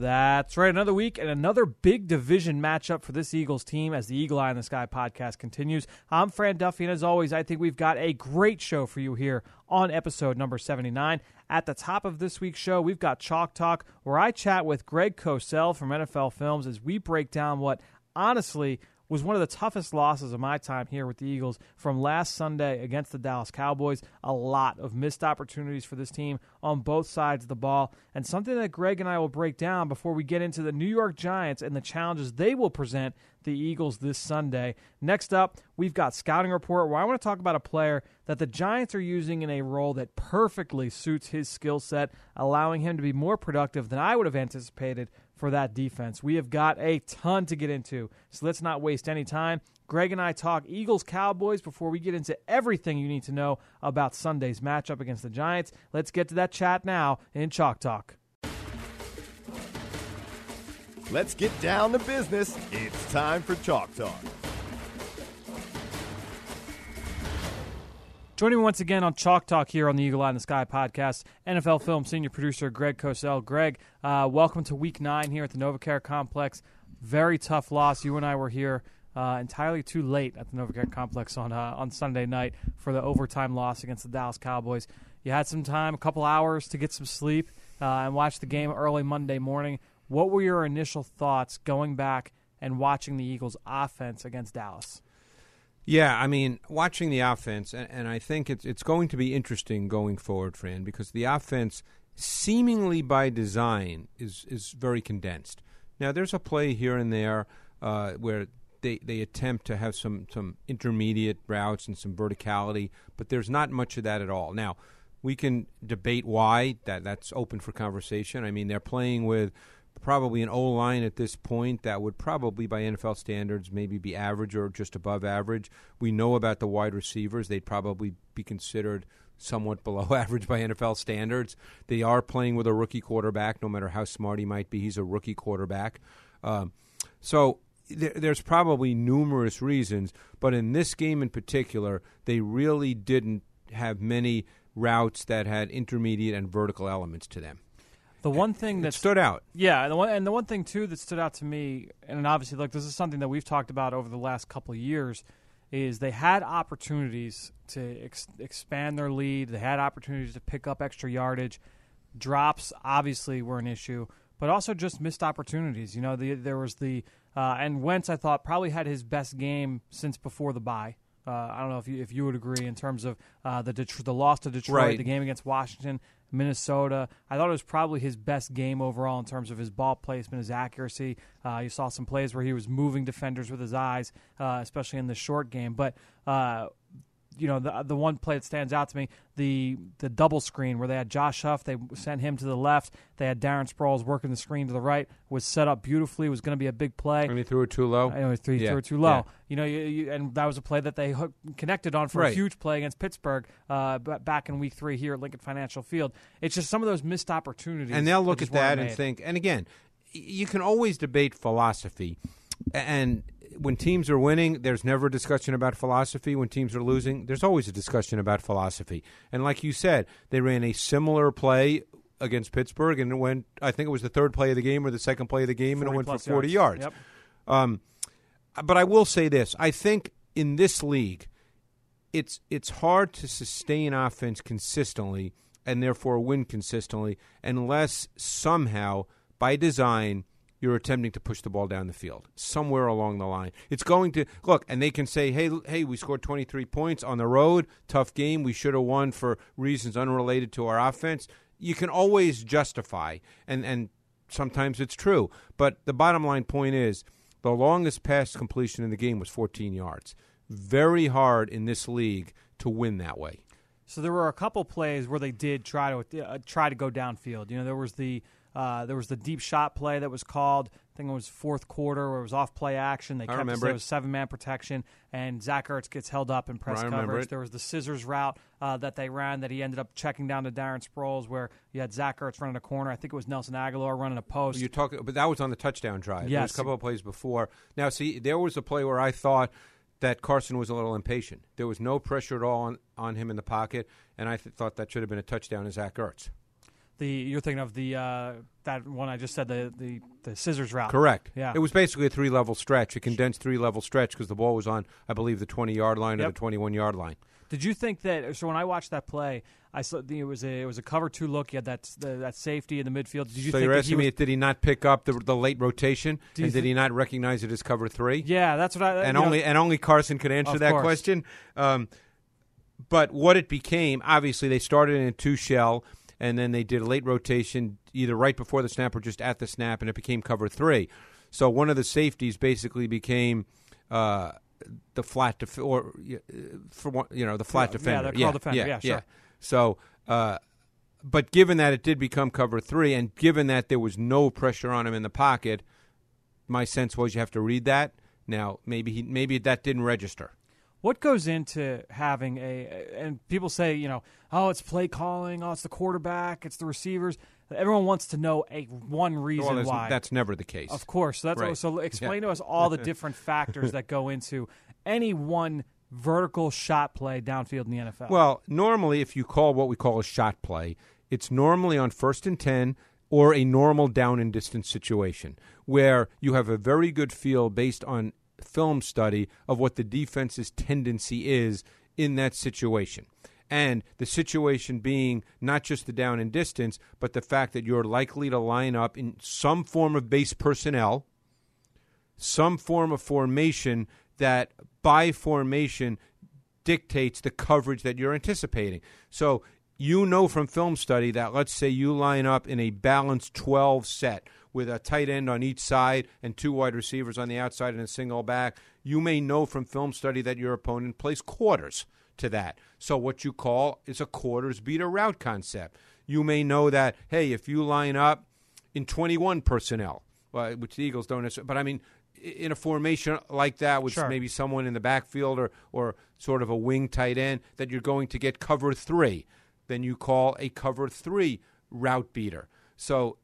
That's right. Another week and another big division matchup for this Eagles team as the Eagle Eye in the Sky podcast continues. I'm Fran Duffy, and as always, I think we've got a great show for you here on episode number 79. At the top of this week's show, we've got Chalk Talk, where I chat with Greg Cosell from NFL Films as we break down what honestly was one of the toughest losses of my time here with the Eagles from last Sunday against the Dallas Cowboys. A lot of missed opportunities for this team on both sides of the ball, and something that Greg and I will break down before we get into the New York Giants and the challenges they will present the Eagles this Sunday. Next up, we've got Scouting Report, where I want to talk about a player that the Giants are using in a role that perfectly suits his skill set, allowing him to be more productive than I would have anticipated for that defense. We have got a ton to get into, so let's not waste any time. Greg and I talk Eagles Cowboys before we get into everything you need to know about Sunday's matchup against the Giants. Let's get to that chat now in Chalk Talk. Let's get down to business. It's time for Chalk Talk. Joining me once again on Chalk Talk here on the Eagle Eye in the Sky podcast, NFL film senior producer Greg Cosell. Greg, uh, welcome to week nine here at the NovaCare Complex. Very tough loss. You and I were here uh, entirely too late at the NovaCare Complex on, uh, on Sunday night for the overtime loss against the Dallas Cowboys. You had some time, a couple hours to get some sleep uh, and watch the game early Monday morning. What were your initial thoughts going back and watching the Eagles' offense against Dallas? Yeah, I mean, watching the offense, and, and, I think it's it's going to be interesting going forward, Fran, because the offense, seemingly by design, is is very condensed. Now, there's a play here and there uh, where they, they attempt to have some some intermediate routes and some verticality, but there's not much of that at all. Now, we can debate why that that's open for conversation. I mean, they're playing with probably an O line at this point that would probably, by NFL standards, maybe be average or just above average. We know about the wide receivers; they'd probably be considered somewhat below average by NFL standards. They are playing with a rookie quarterback, no matter how smart he might be. He's a rookie quarterback, um, so. there's probably numerous reasons, but in this game in particular, they really didn't have many routes that had intermediate and vertical elements to them. The one thing that stood out, yeah, and the, one, and the one thing too that stood out to me, and obviously, like this is something that we've talked about over the last couple of years, is they had opportunities to ex- expand their lead. They had opportunities to pick up extra yardage. Drops obviously were an issue, but also just missed opportunities. You know, the, there was the uh, and Wentz I thought probably had his best game since before the bye. Uh, I don't know if you if you would agree in terms of uh, the Det- the loss to Detroit, right. the game against Washington, Minnesota. I thought it was probably his best game overall in terms of his ball placement, his accuracy. Uh, you saw some plays where he was moving defenders with his eyes, uh, especially in the short game. But uh, you know the the one play that stands out to me the the double screen where they had Josh Huff they sent him to the left they had Darren Sproles working the screen to the right was set up beautifully was going to be a big play and he threw it too low I know, he threw, yeah. threw it too low yeah. you know you, you, and that was a play that they hooked, connected on for right. a huge play against Pittsburgh uh, back in week three here at Lincoln Financial Field it's just some of those missed opportunities and they'll look that at that and made. think and again you can always debate philosophy and when teams are winning, there's never a discussion about philosophy. When teams are losing, there's always a discussion about philosophy. And like you said, they ran a similar play against Pittsburgh, and it went. I think it was the third play of the game or the second play of the game, and it went for 40 yards. yards. Yep. Um, but I will say this: I think in this league, it's it's hard to sustain offense consistently and therefore win consistently unless somehow by design you're attempting to push the ball down the field somewhere along the line. It's going to look, and they can say, "Hey, hey, we scored 23 points on the road, tough game. We should have won for reasons unrelated to our offense." You can always justify, and and sometimes it's true. But the bottom line point is, the longest pass completion in the game was 14 yards. Very hard in this league to win that way. So there were a couple plays where they did try to uh, try to go downfield. You know, there was the uh, there was the deep shot play that was called. I think it was fourth quarter where it was off play action. They I kept remember there it. was seven man protection, and Zach Ertz gets held up in press coverage. it. There was the scissors route uh, that they ran that he ended up checking down to Darren Sproles, where you had Zach Ertz running a corner. I think it was Nelson Agholor running a post. You talk, but that was on the touchdown drive. There was Yes. a couple of plays before. Now, see, there was a play where I thought that Carson was a little impatient. There was no pressure at all on, on him in the pocket, and I th- thought that should have been a touchdown to Zach Ertz. The you're thinking of the uh, that one I just said the the, the scissors route. Correct. Yeah. It was basically a three level stretch, a condensed three level stretch because the ball was on, I believe, the 20 yard line or the 21 yard line. Did you think that? So when I watched that play, I saw it was a it was a cover two look. You had that the, that safety in the midfield. Did you so think you're that asking he me, did he not pick up the, the late rotation, and did he not recognize it as cover three? Yeah, that's what I and you know, only and only Carson could answer that course. question. Um, but what it became, obviously, they started in a two shell, and then they did a late rotation either right before the snap or just at the snap, and it became cover three. So one of the safeties basically became uh, the flat def- or uh, for one, you know the flat defender. Yeah, defender. the call defender, yeah, sure. So. Uh, but given that it did become cover three, and given that there was no pressure on him in the pocket, my sense was you have to read that. Now, maybe he, maybe that didn't register. What goes into having a and people say you know oh it's play calling oh it's the quarterback it's the receivers everyone wants to know a one reason Well, that's- why that's never the case. Of course. So that's Right. so explain Yeah. to us all the different factors that go into any one vertical shot play downfield in the NFL. Well, normally, if you call what we call a shot play, it's normally on first and 10 or a normal down and distance situation where you have a very good feel based on film study of what the defense's tendency is in that situation. And the situation being not just the down and distance, but the fact that you're likely to line up in some form of base personnel some form of formation that by formation dictates the coverage that you're anticipating. So you know from film study that let's say you line up in a balanced 12 set with a tight end on each side and two wide receivers on the outside and a single back, you may know from film study that your opponent plays quarters to that. So what you call is a quarters beater route concept. You may know that hey, if you line up in 21 personnel, well, which the Eagles don't necessarily, but I mean, in a formation like that, with Sure. maybe someone in the backfield or, or sort of a wing tight end, that you're going to get cover three, then you call a cover three route beater. So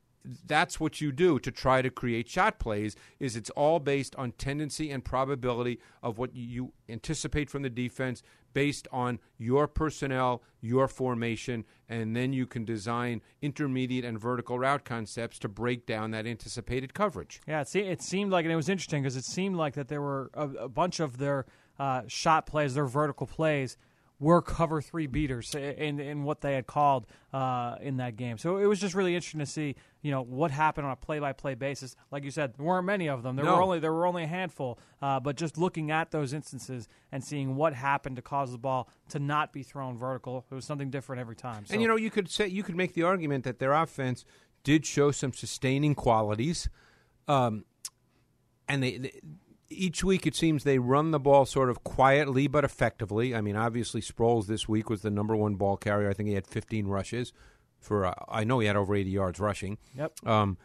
that's what you do to try to create shot plays is it's all based on tendency and probability of what you anticipate from the defense based on your personnel your formation and then you can design intermediate and vertical route concepts to break down that anticipated coverage. Yeah, it, it seemed like, and it was interesting because it seemed like that there were a, a bunch of their uh, shot plays, their vertical plays, were cover three beaters in in what they had called uh, in that game. So it was just really interesting to see, you know, what happened on a play by play basis. Like you said, there weren't many of them. There No. were only there were only a handful. Uh, but just looking at those instances and seeing what happened to cause the ball to not be thrown vertical, it was something different every time. So, And you know, you could say you could make the argument that their offense did show some sustaining qualities, um, and they, they each week it seems they run the ball sort of quietly but effectively. I mean, obviously Sproles this week was the number one ball carrier. I think he had 15 rushes for. Uh, I know he had over 80 yards rushing. Yep. Um,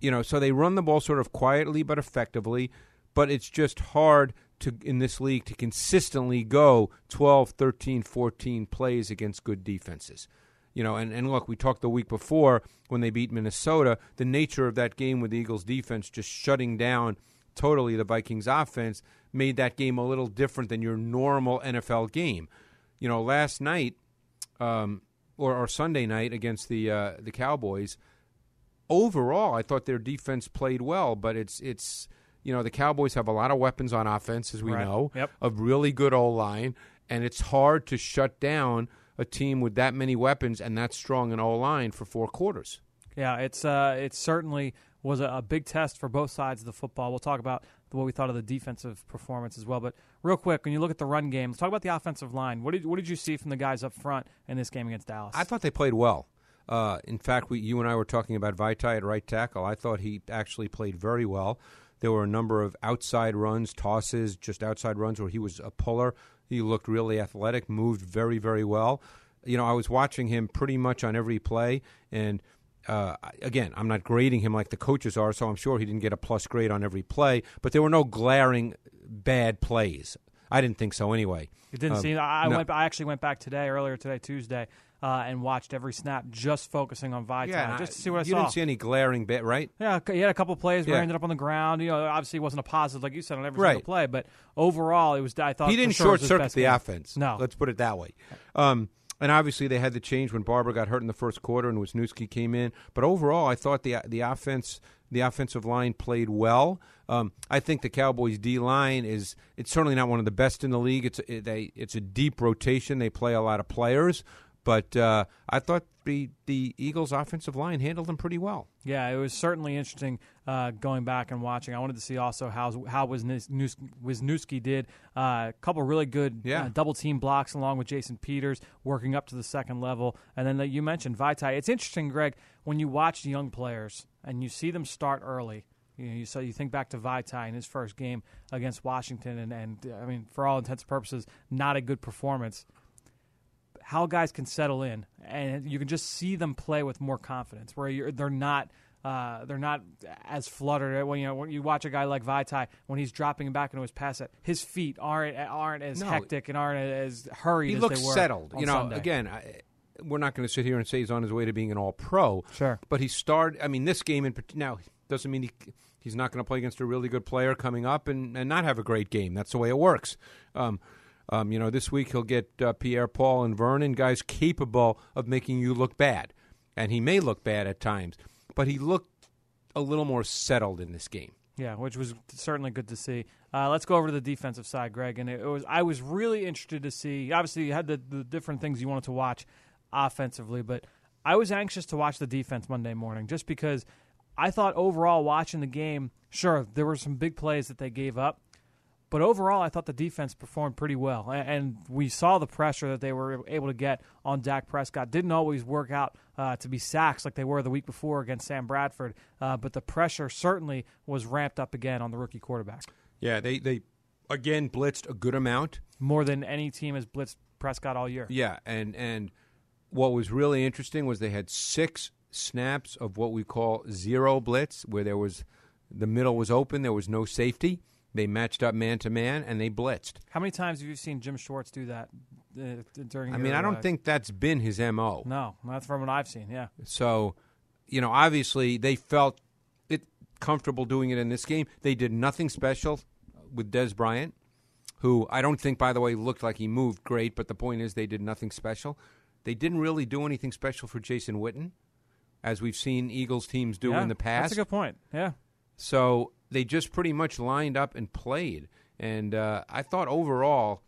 you know, so they run the ball sort of quietly but effectively, but it's just hard to in this league to consistently go 12, 13, 14 plays against good defenses. You know, and, and look, we talked the week before when they beat Minnesota, the nature of that game with the Eagles defense just shutting down totally the Vikings offense made that game a little different than your normal NFL game. You know, last night um, or, or Sunday night against the uh, the Cowboys, overall, I thought their defense played well, but it's it's you know the Cowboys have a lot of weapons on offense, as we Right. know, Yep. a really good O line, and it's hard to shut down a team with that many weapons and that strong an O line for four quarters. Yeah, it's uh, it certainly was a, a big test for both sides of the football. We'll talk about what we thought of the defensive performance as well. But real quick, when you look at the run game, let's talk about the offensive line. What did what did you see from the guys up front in this game against Dallas? I thought they played well. Uh, in fact, we, you and I were talking about Vaitai at right tackle. I thought he actually played very well. There were a number of outside runs, tosses, just outside runs where he was a puller. He looked really athletic, moved very, very well. You know, I was watching him pretty much on every play, and uh, again, I'm not grading him like the coaches are, so I'm sure he didn't get a plus grade on every play. But there were no glaring bad plays. I didn't think so anyway. It didn't Um, seem. I no. went. I actually went back today, earlier today, Tuesday, uh, and watched every snap, just focusing on Vaitai, Yeah, just to see what I you saw. didn't see any glaring bit, right? Yeah, he had a couple plays where Yeah. he ended up on the ground. You know, obviously it wasn't a positive like you said on every Right. single play, but overall it was. I thought he didn't sure short circuit the game. offense. No, let's put it that way. Um, and obviously they had the change when Barbre got hurt in the first quarter and Wisniewski came in. But overall, I thought the the offense, the offensive line played well. Um, I think the Cowboys D line is it's certainly not one of the best in the league. It's a, they it's a deep rotation. They play a lot of players. But uh, I thought the the Eagles' offensive line handled them pretty well. Yeah, it was certainly interesting uh, going back and watching. I wanted to see also how how Wisniewski, did. Uh, a couple really good Yeah. uh, double team blocks along with Jason Peters working up to the second level. And then uh, you mentioned Vaitai. It's interesting, Greg, when you watch young players and you see them start early. You know, you, so you think back to Vaitai in his first game against Washington, and, and uh, I mean, for all intents and purposes, not a good performance how guys can settle in, and you can just see them play with more confidence. Where you're, they're not. Uh, they're not as fluttered when you know when you watch a guy like Vaitai when he's dropping back into his pass set. His feet aren't aren't as No. hectic and aren't as hurried. He as looks they were settled. You know, Sunday. again, I, we're not going to sit here and say he's on his way to being an All Pro. Sure. but he started. I mean, this game in part- now doesn't mean he he's not going to play against a really good player coming up and, and not have a great game. That's the way it works. Um, um, you know, this week he'll get uh, Pierre Paul and Vernon, guys capable of making you look bad, and he may look bad at times, but he looked a little more settled in this game. Yeah, which was certainly good to see. Uh, let's go over to the defensive side, Greg. And it was I was really interested to see. Obviously, you had the, the different things you wanted to watch offensively, but I was anxious to watch the defense Monday morning just because I thought overall watching the game, sure there were some big plays that they gave up, but overall I thought the defense performed pretty well, and we saw the pressure that they were able to get on Dak Prescott. Didn't always work out uh, to be sacks like they were the week before against Sam Bradford, uh, but the pressure certainly was ramped up again on the rookie quarterback, Yeah, they they again blitzed a good amount. more than any team has blitzed Prescott all year. Yeah, and and what was really interesting was they had six snaps of what we call zero blitz, where there was the middle was open, there was no safety. They matched up man to man and they blitzed. How many times have you seen Jim Schwartz do that uh, during? I mean, your, I don't uh, think that's been his mo. No, that's from what I've seen. Yeah. So, you know, obviously they felt it comfortable doing it in this game. They did nothing special with Dez Bryant, who I don't think, by the way, looked like he moved great. But the point is, they did nothing special. They didn't really do anything special for Jason Witten, as we've seen Eagles teams do Yeah, in the past. That's a good point. Yeah. So they just pretty much lined up and played. And uh, I thought overall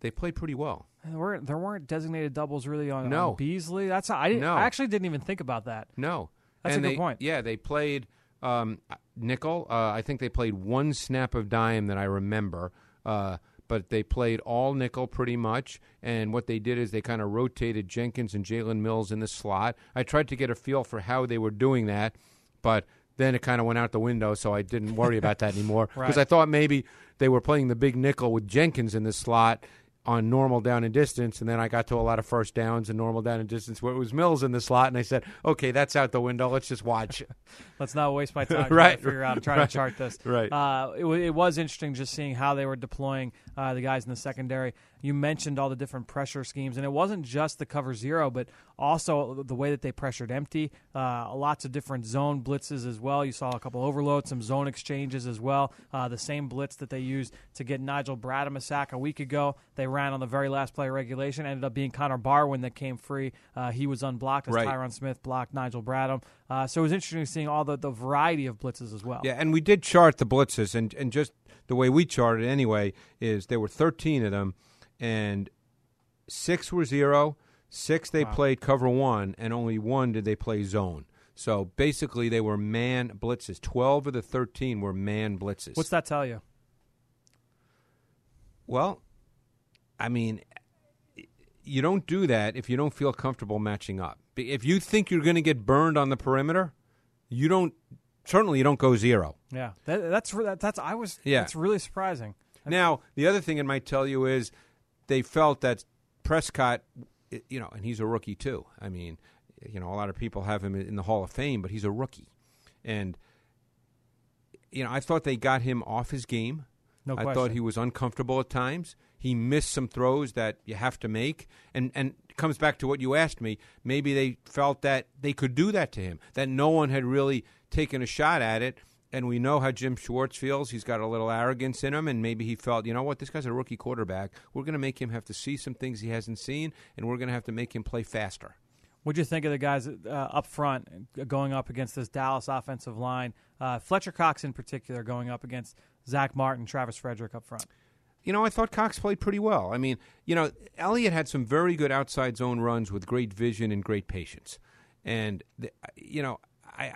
they played pretty well. There weren't, there weren't designated doubles really on, No. on Beasley. That's I, didn't, No. I actually didn't even think about that. No, That's And a good they- point. Yeah, they played um, nickel. Uh, I think they played one snap of dime that I remember, uh, but they played all nickel pretty much. And what they did is they kind of rotated Jenkins and Jalen Mills in the slot. I tried to get a feel for how they were doing that, but then it kind of went out the window, so I didn't worry about that anymore because Right. I thought maybe they were playing the big nickel with Jenkins in the slot on normal down and distance, and then I got to a lot of first downs and normal down and distance where it was Mills in the slot, and I said, okay, that's out the window. Let's just watch. Let's not waste my time trying Right, to figure out trying right, to chart this. right. Uh, it, wa it was interesting just seeing how they were deploying uh, the guys in the secondary. You mentioned all the different pressure schemes, and it wasn't just the cover zero, but also the way that they pressured empty. Uh, lots of different zone blitzes as well. You saw a couple overloads, some zone exchanges as well. Uh, the same blitz that they used to get Nigel Bradham a sack a week ago, they ran on the very last play regulation. Ended up being Connor Barwin that came free. Uh, he was unblocked as Right. Tyron Smith blocked Nigel Bradham. Uh, so it was interesting seeing all the, the variety of blitzes as well. Yeah, and we did chart the blitzes, and, and just the way we charted anyway is there were 13 of them, and six were zero, six they Wow. played cover one, and only one did they play zone. So basically, they were man blitzes. 12 of the 13 were man blitzes. What's that tell you? Well, I mean, you don't do that if you don't feel comfortable matching up. If you think you're going to get burned on the perimeter, you don't. Certainly, you don't go zero. Yeah, that, that's that, that's I was. Yeah. that's really surprising. Now, the other thing it might tell you is they felt that Prescott, you know, and he's a rookie too. I mean, you know, a lot of people have him in the Hall of Fame, but he's a rookie, and you know, I thought they got him off his game. No I question. thought he was uncomfortable at times. He missed some throws that you have to make, and and it comes back to what you asked me. Maybe they felt that they could do that to him, that no one had really taken a shot at it. And we know how Jim Schwartz feels. He's got a little arrogance in him, and maybe he felt, you know what, this guy's a rookie quarterback. We're going to make him have to see some things he hasn't seen, and we're going to have to make him play faster. What'd you think of the guys uh, up front going up against this Dallas offensive line? Uh, Fletcher Cox, in particular, going up against Zack Martin, Travis Frederick up front. You know, I thought Cox played pretty well. I mean, you know, Elliott had some very good outside zone runs with great vision and great patience. And, the, you know, I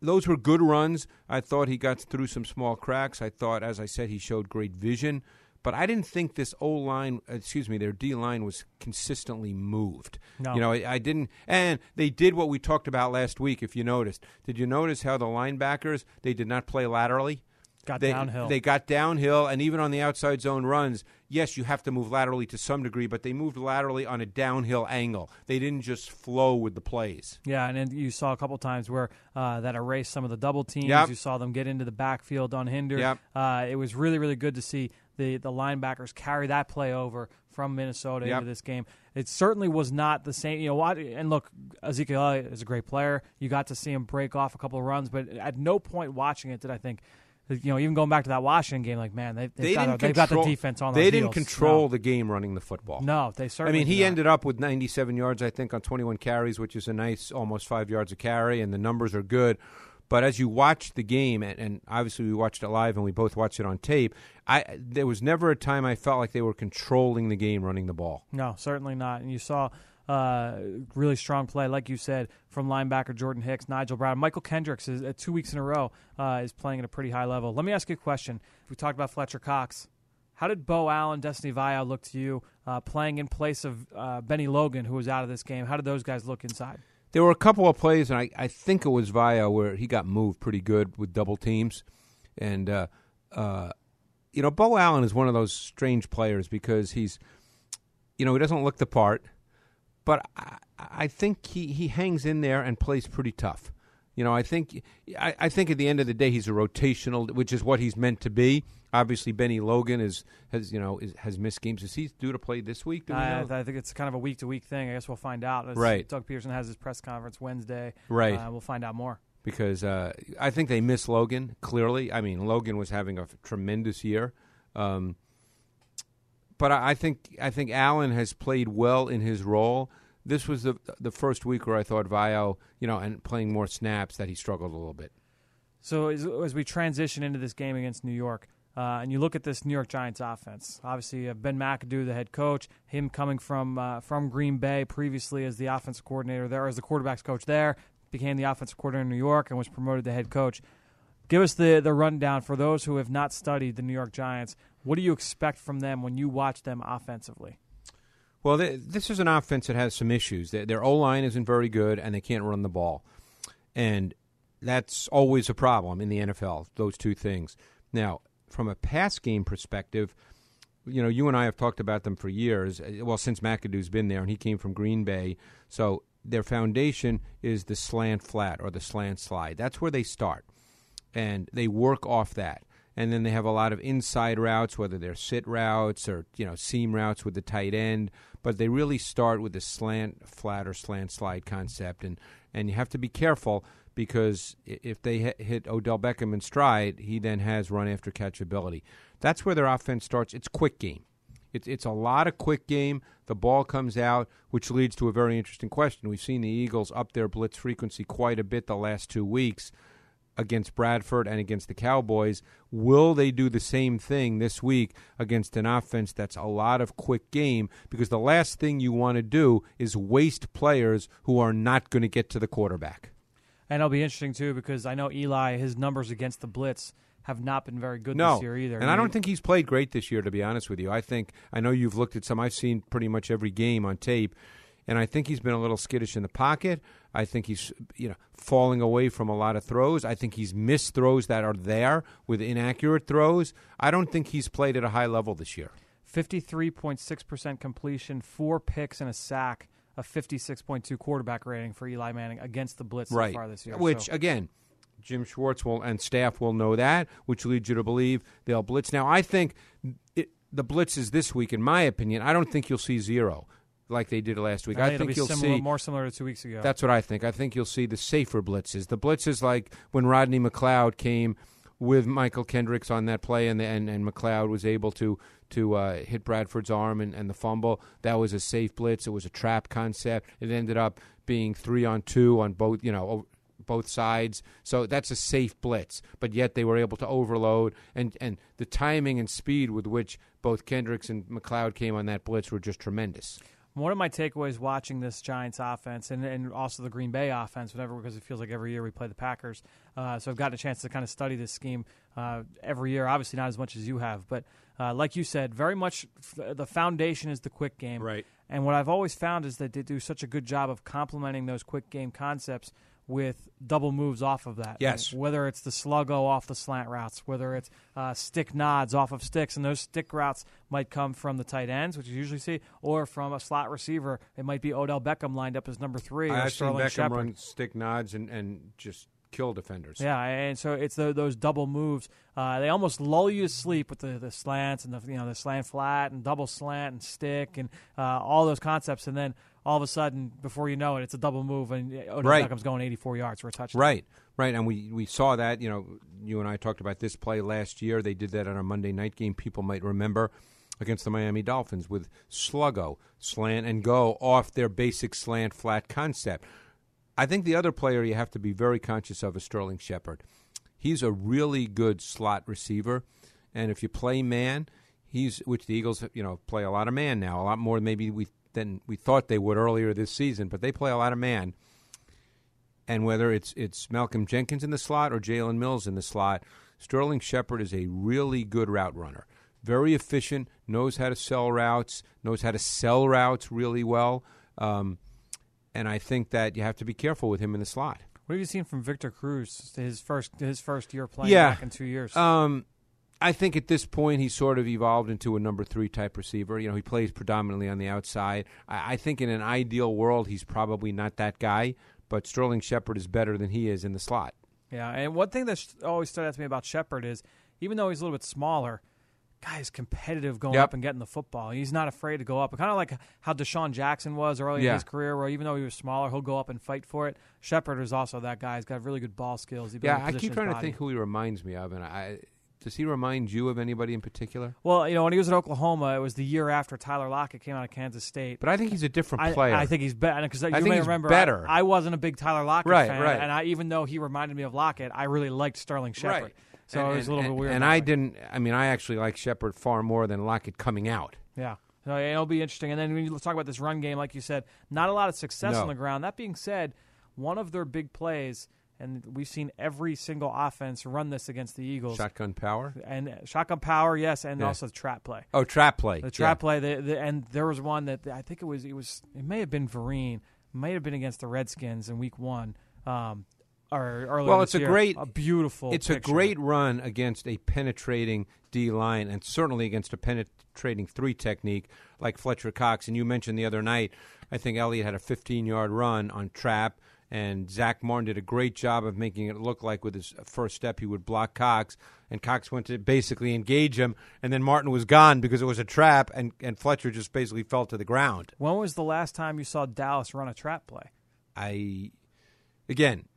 those were good runs. I thought he got through some small cracks. I thought, as I said, he showed great vision. But I didn't think this O line, uh, excuse me, their D line was consistently moved. No. You know, I, I didn't, and they did what we talked about last week. If you noticed, did you notice how the linebackers they did not play laterally? Got they, downhill. They got downhill, and even on the outside zone runs, yes, you have to move laterally to some degree, but they moved laterally on a downhill angle. They didn't just flow with the plays. Yeah, and then you saw a couple times where uh, that erased some of the double teams. Yep. You saw them get into the backfield unhindered. Yep. Uh, it was really, really good to see the, the linebackers carry that play over from Minnesota Yep. into this game. It certainly was not the same. You know what? And look, Ezekiel Elliott is a great player. You got to see him break off a couple of runs, but at no point watching it did I think. You know, even going back to that Washington game, like man, they've, they've, They got, the- they've got the defense on. They didn't heels. control No. the game running the football. No, they certainly. I mean, he not. ended up with 97 yards, I think, on 21 carries, which is a nice almost five yards a carry, and the numbers are good. But as you watch the game, and, and obviously we watched it live and we both watched it on tape, I there was never a time I felt like they were controlling the game running the ball. No, certainly not. And you saw uh, really strong play, like you said, from linebacker Jordan Hicks, Nigel Bradham, Mychal Kendricks is uh, two weeks in a row uh, is playing at a pretty high level. Let me ask you a question. We talked about Fletcher Cox. How did Beau Allen, Destiny Vaeao look to you uh, playing in place of uh, Bennie Logan, who was out of this game? How did those guys look inside? There were a couple of plays, and I, I think it was Vaeao where he got moved pretty good with double teams. And, uh, you know, Beau Allen is one of those strange players because he's, you know, he doesn't look the part, but I, I think he, he hangs in there and plays pretty tough. You know, I think I, I think at the end of the day he's a rotational, which is what he's meant to be. Obviously, Bennie Logan is has you know is, has missed games. Is he due to play this week? We I. I think it's kind of a week to week thing. I guess we'll find out. Right. Doug Pederson has his press conference Wednesday. Right. Uh, we'll find out more. because uh, I think they miss Logan clearly. I mean, Logan was having a f- tremendous year, um, but I, think I think Allen has played well in his role. This was the the first week where I thought Vaeao, you know, and playing more snaps that he struggled a little bit. So as, as we transition into this game against New York, uh, and you look at this New York Giants offense, obviously uh, Ben McAdoo, the head coach, him coming from uh, from Green Bay previously as the offensive coordinator there, as the quarterbacks coach there, became the offensive coordinator in New York and was promoted to head coach. Give us the the rundown for those who have not studied the New York Giants. What do you expect from them when you watch them offensively? Well, th this is an offense that has some issues. Their, their O line isn't very good, and they can't run the ball, and that's always a problem in the NFL. Those two things. Now, from a pass game perspective, you know, you and I have talked about them for years. uh, Well, since McAdoo's been there, and he came from Green Bay, so their foundation is the slant flat or the slant slide. That's where they start, and they work off that. And then they have a lot of inside routes, whether they're sit routes or you know seam routes with the tight end. But they really start with the slant flat or slant slide concept, and and you have to be careful because if they hit- Odell Beckham in stride, he then has run after catch ability. That's where their offense starts. It's quick game. It's it's a lot of quick game. The ball comes out, which leads to a very interesting question. We've seen the Eagles up their blitz frequency quite a bit the last two weeks against Bradford and against the Cowboys. Will they do the same thing this week against an offense that's a lot of quick game? Because the last thing you want to do is waste players who are not going to get to the quarterback. And it'll be interesting too because I know Eli, his numbers against the blitz have not been very good No, this year either. and I don't think he's played great this year. To be honest with you, I think I know you've looked at some. I've seen pretty much every game on tape, and I think he's been a little skittish in the pocket. I think he's you know falling away from a lot of throws. I think he's missed throws that are there with inaccurate throws. I don't think he's played at a high level this year. 53.6% completion, four picks and a sack a 56.2 quarterback rating for Eli Manning against the blitz right. so far this year. Which So- again, Jim Schwartz will and staff will know that, which leads you to believe they'll blitz. Now, I think it, the blitzes this week, in my opinion, I don't think you'll see zero like they did last week. I I think, think you'll similar, see more similar to two weeks ago. That's what I think. I think you'll see the safer blitzes. The blitzes like when Rodney McLeod came with Mychal Kendricks on that play, and the, and, and McLeod was able to to uh, hit Bradford's arm and, and the fumble. That was a safe blitz. It was a trap concept. It ended up being three on two on both you know both sides. So that's a safe blitz. But yet they were able to overload and and the timing and speed with which both Kendricks and McLeod came on that blitz were just tremendous. One of my takeaways watching this Giants offense and, and also the Green Bay offense, whatever, because it feels like every year we play the Packers. Uh, so I've gotten a chance to kind of study this scheme uh, every year. Obviously, not as much as you have, but uh, like you said, very much f- the foundation is the quick game. Right. And what I've always found is that they do such a good job of complementing those quick game concepts with double moves off of that. Yes. Whether it's the sluggo off the slant routes, whether it's uh, stick nods off of sticks, and those stick routes might come from the tight ends, which you usually see, or from a slot receiver. It might be Odell Beckham lined up as number three, I've seen Beckham Shepard. run stick nods and, and just kill defenders. Yeah, and so it's the, those double moves. Uh, they almost lull you to sleep with the, the slants and the you know the slant flat and double slant and stick and uh, all those concepts, and then all of a sudden, before you know it, it's a double move and oh, Odell Right. Beckham's going 84 yards for a touchdown. Right, right, and we we saw that. You know, you and I talked about this play last year. They did that on a Monday night game. People might remember against the Miami Dolphins with sluggo, slant and go off their basic slant flat concept. I think the other player you have to be very conscious of is Sterling Shepard. He's a really good slot receiver, and if you play man, he's which the Eagles you know play a lot of man now, a lot more maybe we than we thought they would earlier this season, but they play a lot of man and whether it's it's Malcolm Jenkins in the slot or Jalen Mills in the slot, Sterling Shepard is a really good route runner. Very efficient, knows how to sell routes, knows how to sell routes really well, um, and I think that you have to be careful with him in the slot. What have you seen from Victor Cruz? His first his first year playing Yeah. back in two years. Um, I think at this point he's sort of evolved into a number three type receiver. You know, he plays predominantly on the outside. I, I think in an ideal world he's probably not that guy, but Sterling Shepard is better than he is in the slot. Yeah, and one thing that always stood out to me about Shepard is even though he's a little bit smaller, guy is competitive going Yep. up and getting the football. He's not afraid to go up. Kind of like how DeSean Jackson was early in his career, where even though he was smaller, he'll go up and fight for it. Shepard is also that guy. He's got really good ball skills. He Yeah, I keep trying to think who he reminds me of, and I does he remind you of anybody in particular? Well, you know, when he was at Oklahoma, it was the year after Tyler Lockett came out of Kansas State. But I think he's a different player. I think he's better because you think may he's remember better. I, I wasn't a big Tyler Lockett Right, fan, right. and I, even though he reminded me of Lockett, I really liked Sterling Shepard. right. So and, it was a little and- bit weird. And I way. didn't. I mean, I actually like Shepard far more than Lockett coming out. Yeah. So it'll be interesting. And then when you talk about this run game, like you said, not a lot of success No. on the ground. That being said, one of their big plays, and we've seen every single offense run this against the Eagles. Shotgun power. and shotgun power, yes, and Yeah. also the trap play. Oh, trap play. The trap Yeah. play, the, the, and there was one that I think it was it was it may have been Vereen, may have been against the Redskins in Week One, um, or earlier. Well, it's a year. great- a beautiful. It's a great run against a penetrating D line, and certainly against a penetrating three technique like Fletcher Cox. And you mentioned the other night, I think Elliott had a 15 yard run on trap, and Zack Martin did a great job of making it look like with his first step he would block Cox, and Cox went to basically engage him, and then Martin was gone because it was a trap, and, and Fletcher just basically fell to the ground. When was the last time you saw Dallas run a trap play? I, again,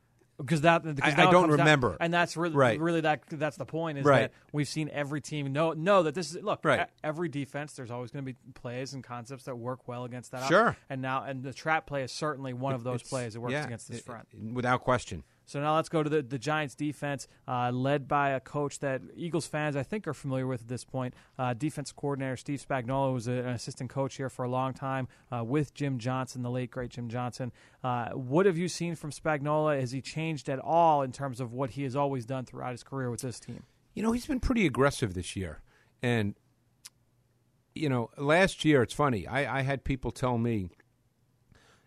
because that because I- I don't comes down- remember. and that's really Right. really that that's the point is Right. that we've seen every team know know that this is look Right. every defense there's always going to be plays and concepts that work well against that Sure. and now and the trap play is certainly one of those plays that works yeah, against this it- front. without question. So now let's go to the, the Giants defense, uh, led by a coach that Eagles fans I think are familiar with at this point. Uh, defense coordinator Steve Spagnuolo was a- an assistant coach here for a long time uh, with Jim Johnson, the late great Jim Johnson. Uh, what have you seen from Spagnuolo? Has he changed at all in terms of what he has always done throughout his career with this team? You know, he's been pretty aggressive this year. And, you know, last year, it's funny. I, I had people tell me,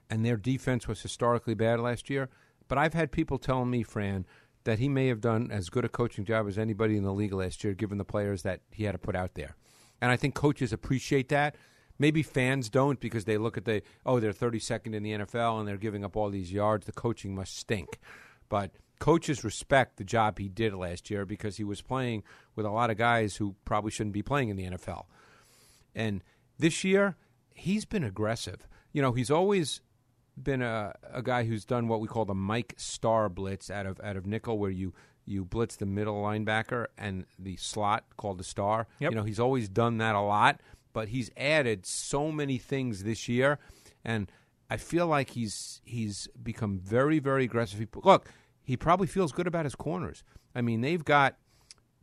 and their defense was historically bad last year, but I've had people tell me, Fran, that he may have done as good a coaching job as anybody in the league last year, given the players that he had to put out there. And I think coaches appreciate that Maybe fans don't because they look at the oh they're 32nd in the NFL and they're giving up all these yards. The coaching must stink, but coaches respect the job he did last year because he was playing with a lot of guys who probably shouldn't be playing in the NFL. And this year, he's been aggressive. You know, he's always been a, a guy who's done what we call the Mike Star blitz out of out of nickel, where you you blitz the middle linebacker and the slot called the star. Yep. You know, he's always done that a lot, but he's added so many things this year, and I feel like he's he's become very very aggressive. He, look, he probably feels good about his corners. I mean, they've got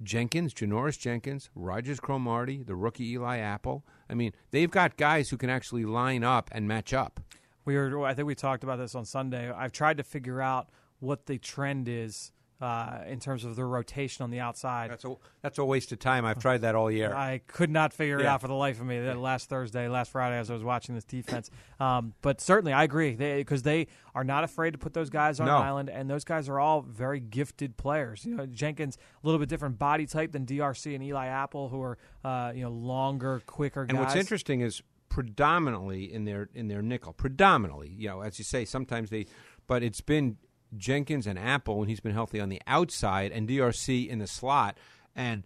Jenkins, Janoris Jenkins, Rodgers-Cromartie, the rookie Eli Apple. I mean, they've got guys who can actually line up and match up. We were, I think we talked about this on Sunday. I've tried to figure out what the trend is uh, in terms of the rotation on the outside. That's a that's a waste of time. I've tried that all year. I could not figure it out for the life of me that last Thursday, last Friday, as I was watching this defense. Um, but certainly, I agree because they, are not afraid to put those guys on No. an island, and those guys are all very gifted players. You know, Jenkins a little bit different body type than DRC and Eli Apple, who are uh, you know longer, quicker Guys. And what's interesting is predominantly in their in their nickel, predominantly, you know, as you say, sometimes they, but it's been Jenkins and Apple when he's been healthy on the outside, and DRC in the slot, and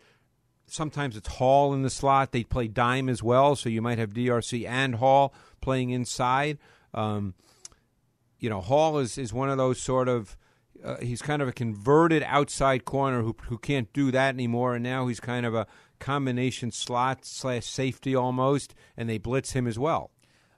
sometimes it's Hall in the slot. They play dime as well, so you might have DRC and Hall playing inside. Um, you know, Hall is is one of those sort of. Uh, he's kind of a converted outside corner who who can't do that anymore, and now he's kind of a combination slot slash safety almost, and they blitz him as well.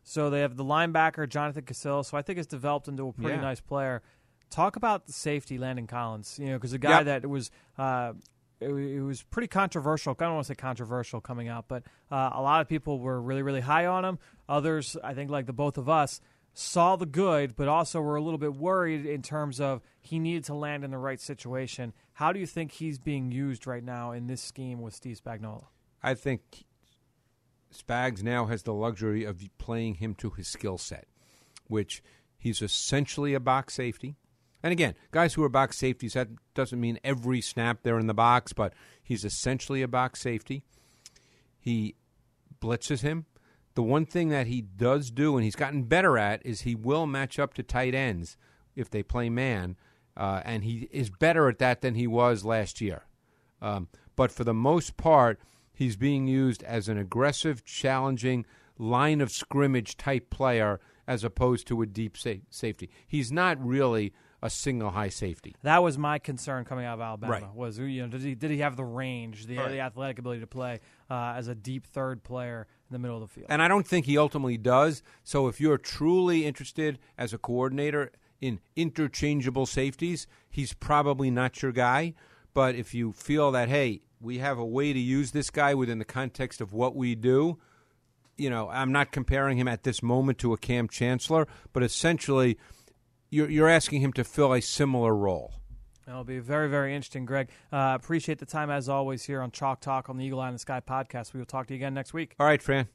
So they have the linebacker Jonathan Casillas. So I think it's developed into a pretty Yeah. nice player. Talk about the safety Landon Collins. You know, because a guy Yep. that was. Uh, it was pretty controversial. I don't want to say controversial coming out, but uh, a lot of people were really, really high on him. Others, I think, like the both of us, saw the good, but also were a little bit worried in terms of he needed to land in the right situation. How do you think he's being used right now in this scheme with Steve Spagnuolo? I think Spags now has the luxury of playing him to his skill set, which he's essentially a box safety. And again, guys who are box safeties, that doesn't mean every snap they're in the box, but he's essentially a box safety. He blitzes him. The one thing that he does do, and he's gotten better at, is he will match up to tight ends if they play man, uh, and he is better at that than he was last year. Um, but for the most part, he's being used as an aggressive, challenging line of scrimmage type player as opposed to a deep sa- safety. He's not really a single high safety. That was my concern coming out of Alabama. Right. Was you know did he did he have the range, the, Right. the athletic ability to play uh, as a deep third player in the middle of the field? And I don't think he ultimately does. So if you're truly interested as a coordinator in interchangeable safeties, he's probably not your guy. But if you feel that, hey, we have a way to use this guy within the context of what we do, you know, I'm not comparing him at this moment to a Kam Chancellor, but essentially you're, you're asking him to fill a similar role. It'll be very, very interesting, Greg. Uh, appreciate the time as always here on Chalk Talk on the Eagle Eye in the Sky podcast. We will talk to you again next week. All right, Fran.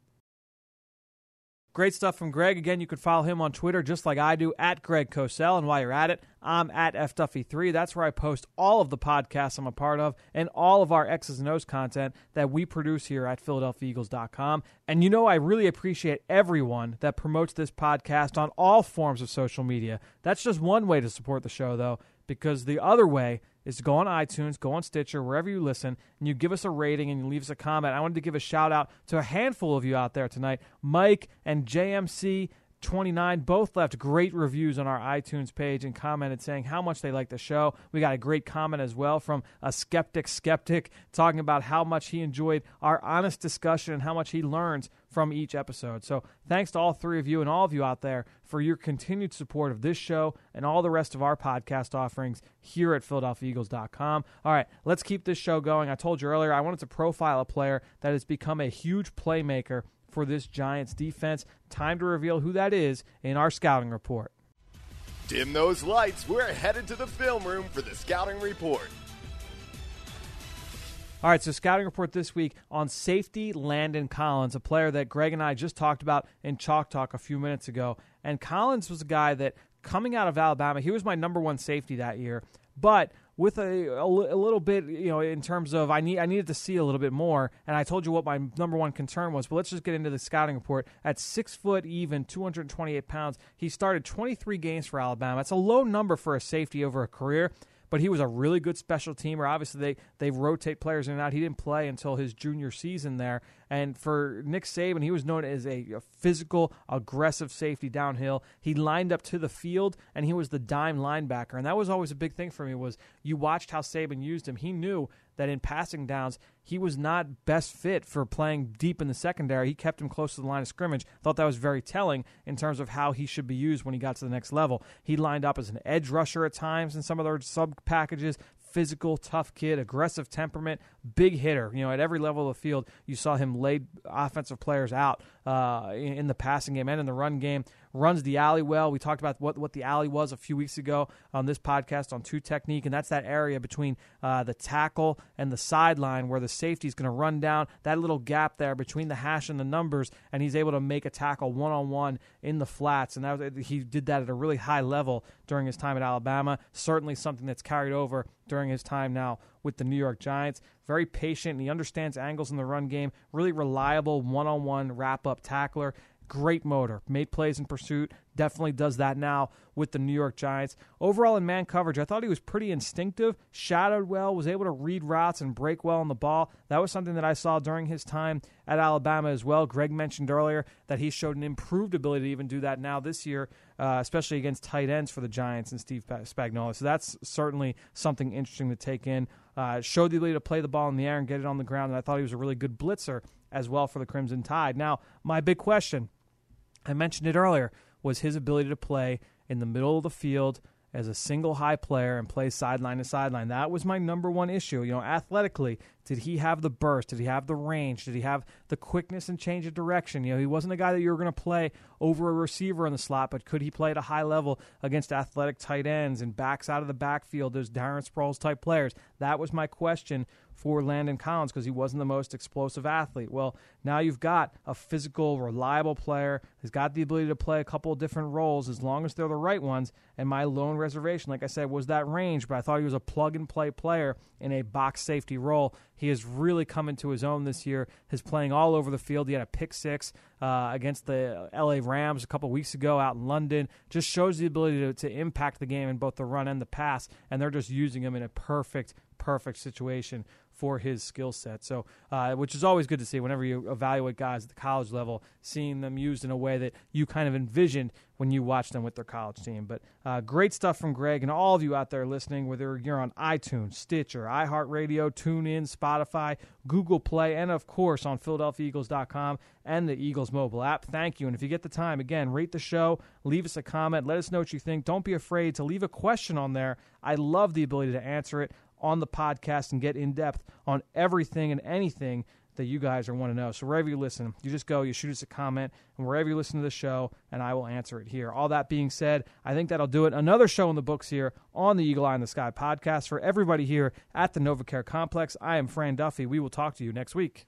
Great stuff from Greg. Again, you can follow him on Twitter just like I do at Greg Cosell. And while you're at it, I'm at FDuffy3. That's where I post all of the podcasts I'm a part of and all of our X's and O's content that we produce here at PhiladelphiaEagles.com. And you know, I really appreciate everyone that promotes this podcast on all forms of social media. That's just one way to support the show, though, because the other way is to go on iTunes, go on Stitcher, wherever you listen, and you give us a rating and you leave us a comment. I wanted to give a shout out to a handful of you out there tonight. Mike and JMC 29 both left great reviews on our iTunes page and commented saying how much they like the show. We got a great comment as well from a skeptic skeptic talking about how much he enjoyed our honest discussion and how much he learns from each episode. So, thanks to all three of you and all of you out there for your continued support of this show and all the rest of our podcast offerings here at PhiladelphiaEagles.com. All right, let's keep this show going. I told you earlier I wanted to profile a player that has become a huge playmaker for this Giants defense. Time to reveal who that is in our scouting report. Dim those lights. We're headed to the film room for the scouting report. All right, so scouting report this week on safety Landon Collins, a player that Greg and I just talked about in Chalk Talk a few minutes ago. And Collins was a guy that coming out of Alabama, he was my number one safety that year. But with a, a, a, little bit, you know, in terms of I need I needed to see a little bit more, and I told you what my number one concern was. But let's just get into the scouting report. At six foot even, 228 pounds, he started 23 games for Alabama. That's a low number for a safety over a career but he was a really good special teamer. Obviously, they they rotate players in and out. He didn't play until his junior season there. And for Nick Saban, he was known as a, a physical, aggressive safety downhill. He lined up to the field, and he was the dime linebacker. And that was always a big thing for me. Was you watched how Saban used him? He knew that in passing downs, he was not best fit for playing deep in the secondary. He kept him close to the line of scrimmage. Thought that was very telling in terms of how he should be used when he got to the next level. He lined up as an edge rusher at times in some of their sub packages, physical, tough kid, aggressive temperament, big hitter. You know, at every level of the field, you saw him lay offensive players out uh, in, the passing game and in the run game. Runs the alley well. We talked about what, what the alley was a few weeks ago on this podcast on two technique, and that's that area between uh, the tackle and the sideline where the safety is going to run down that little gap there between the hash and the numbers, and he's able to make a tackle one on one in the flats. And that was, he did that at a really high level during his time at Alabama. Certainly something that's carried over during his time now with the New York Giants. Very patient. And he understands angles in the run game. Really reliable one on one wrap up tackler. Great motor. Made plays in pursuit. Definitely does that now with the New York Giants. Overall, in man coverage, I thought he was pretty instinctive, shadowed well, was able to read routes and break well on the ball. That was something that I saw during his time at Alabama as well. Greg mentioned earlier that he showed an improved ability to even do that now this year, uh, especially against tight ends for the Giants and Steve Spagnuolo. So that's certainly something interesting to take in. Uh, showed the ability to play the ball in the air and get it on the ground, and I thought he was a really good blitzer as well for the Crimson Tide. Now, my big question, I mentioned it earlier, was his ability to play in the middle of the field as a single high player and play sideline to sideline. That was my number one issue. You know, athletically, did he have the burst? Did he have the range? Did he have the quickness and change of direction? You know, he wasn't a guy that you were going to play over a receiver in the slot, but could he play at a high level against athletic tight ends and backs out of the backfield, those Darren Sproles type players? That was my question for Landon Collins because he wasn't the most explosive athlete. Well, now you've got a physical, reliable player who's got the ability to play a couple of different roles as long as they're the right ones. And my lone reservation, like I said, was that range, but I thought he was a plug and play player in a box safety role. He has really come into his own this year. He's playing all over the field. He had a pick six uh, against the LA Rams a couple weeks ago out in London. Just shows the ability to, to impact the game in both the run and the pass, and they're just using him in a perfect, perfect situation for his skill set. So, uh, which is always good to see whenever you evaluate guys at the college level, seeing them used in a way that you kind of envisioned when you watch them with their college team. But uh, great stuff from Greg and all of you out there listening, whether you're on iTunes, Stitcher, iHeartRadio, TuneIn, Spotify, Google Play, and of course on PhiladelphiaEagles.com and the Eagles mobile app. Thank you. And if you get the time, again, rate the show, leave us a comment, let us know what you think. Don't be afraid to leave a question on there. I love the ability to answer it on the podcast and get in depth on everything and anything that you guys are want to know. So wherever you listen, you just go, you shoot us a comment, and wherever you listen to the show, and I will answer it here. All that being said, I think that'll do it. Another show in the books here on the Eagle Eye in the Sky podcast for everybody here at the NovaCare Complex. I am Fran Duffy. We will talk to you next week.